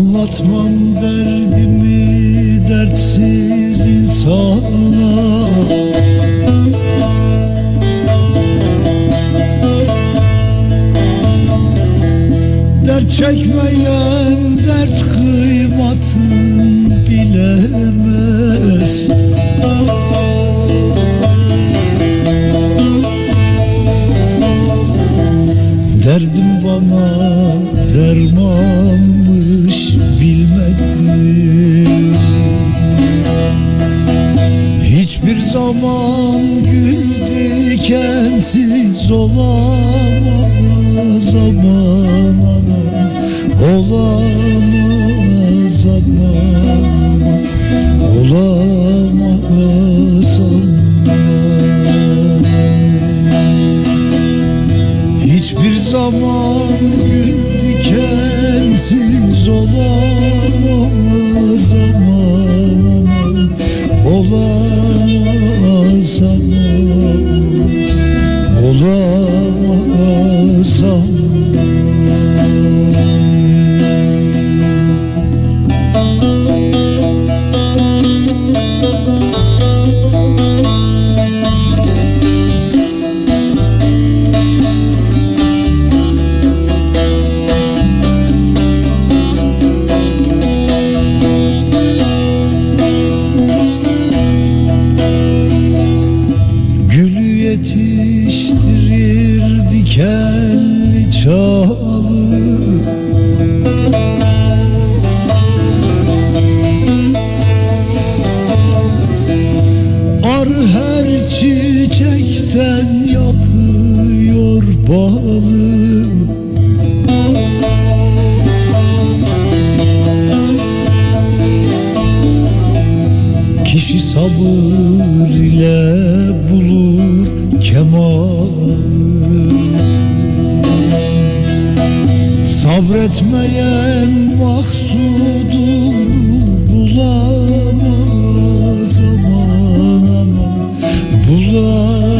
Anlatmam derdimi dertsiz insana. Dert çekmeyen dert kıymatını bilemez. Bana dermanmış bilmedim Hiçbir zaman gül dikensiz olamaz aman aman Olamaz balı Kişi sabır ile bulur kemalı Sabretmeyen maksudu bulamaz aman aman. Bulamaz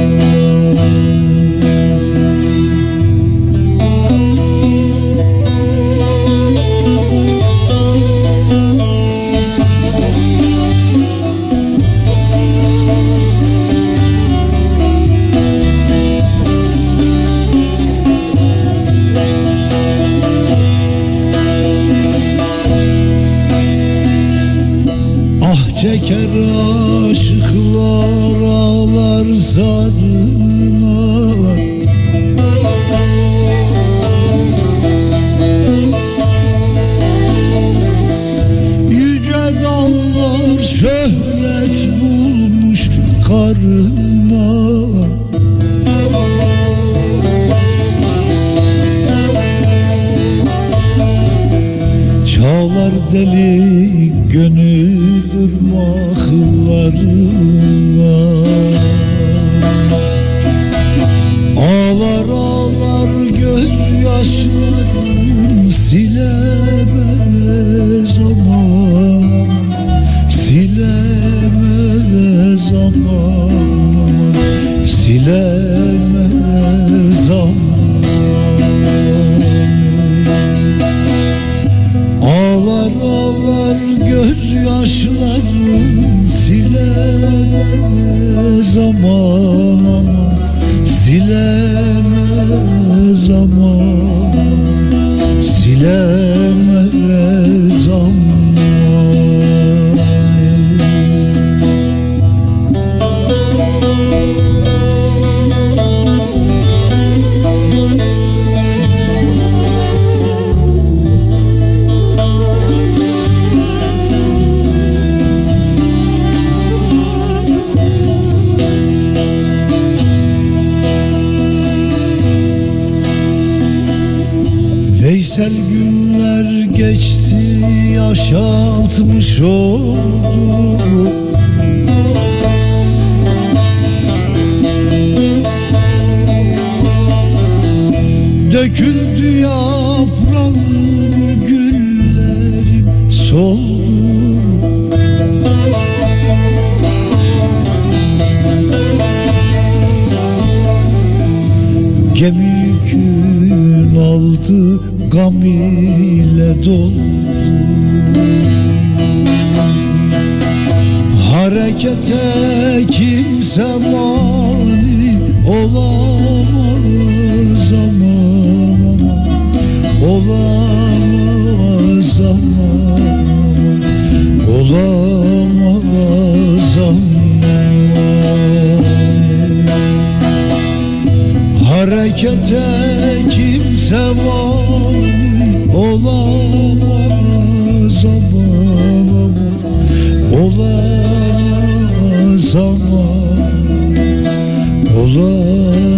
çeker aşıklar ağlar zarına Çağlar deli gönül ırmaklarına Ağlar ağlar gözyaşlarım silemez aman Silemez aman Silemez silemez aman aman Silemez aman günler geçti yaş altmış oldu Döküldü yaprağım güllerim soldu Gemi yükün aldı gam ile doldu Harekete kimse mani olamaz aman Olamaz aman. Olamaz Harekete kimse mani olamaz aman Olamaz. Aman Olamaz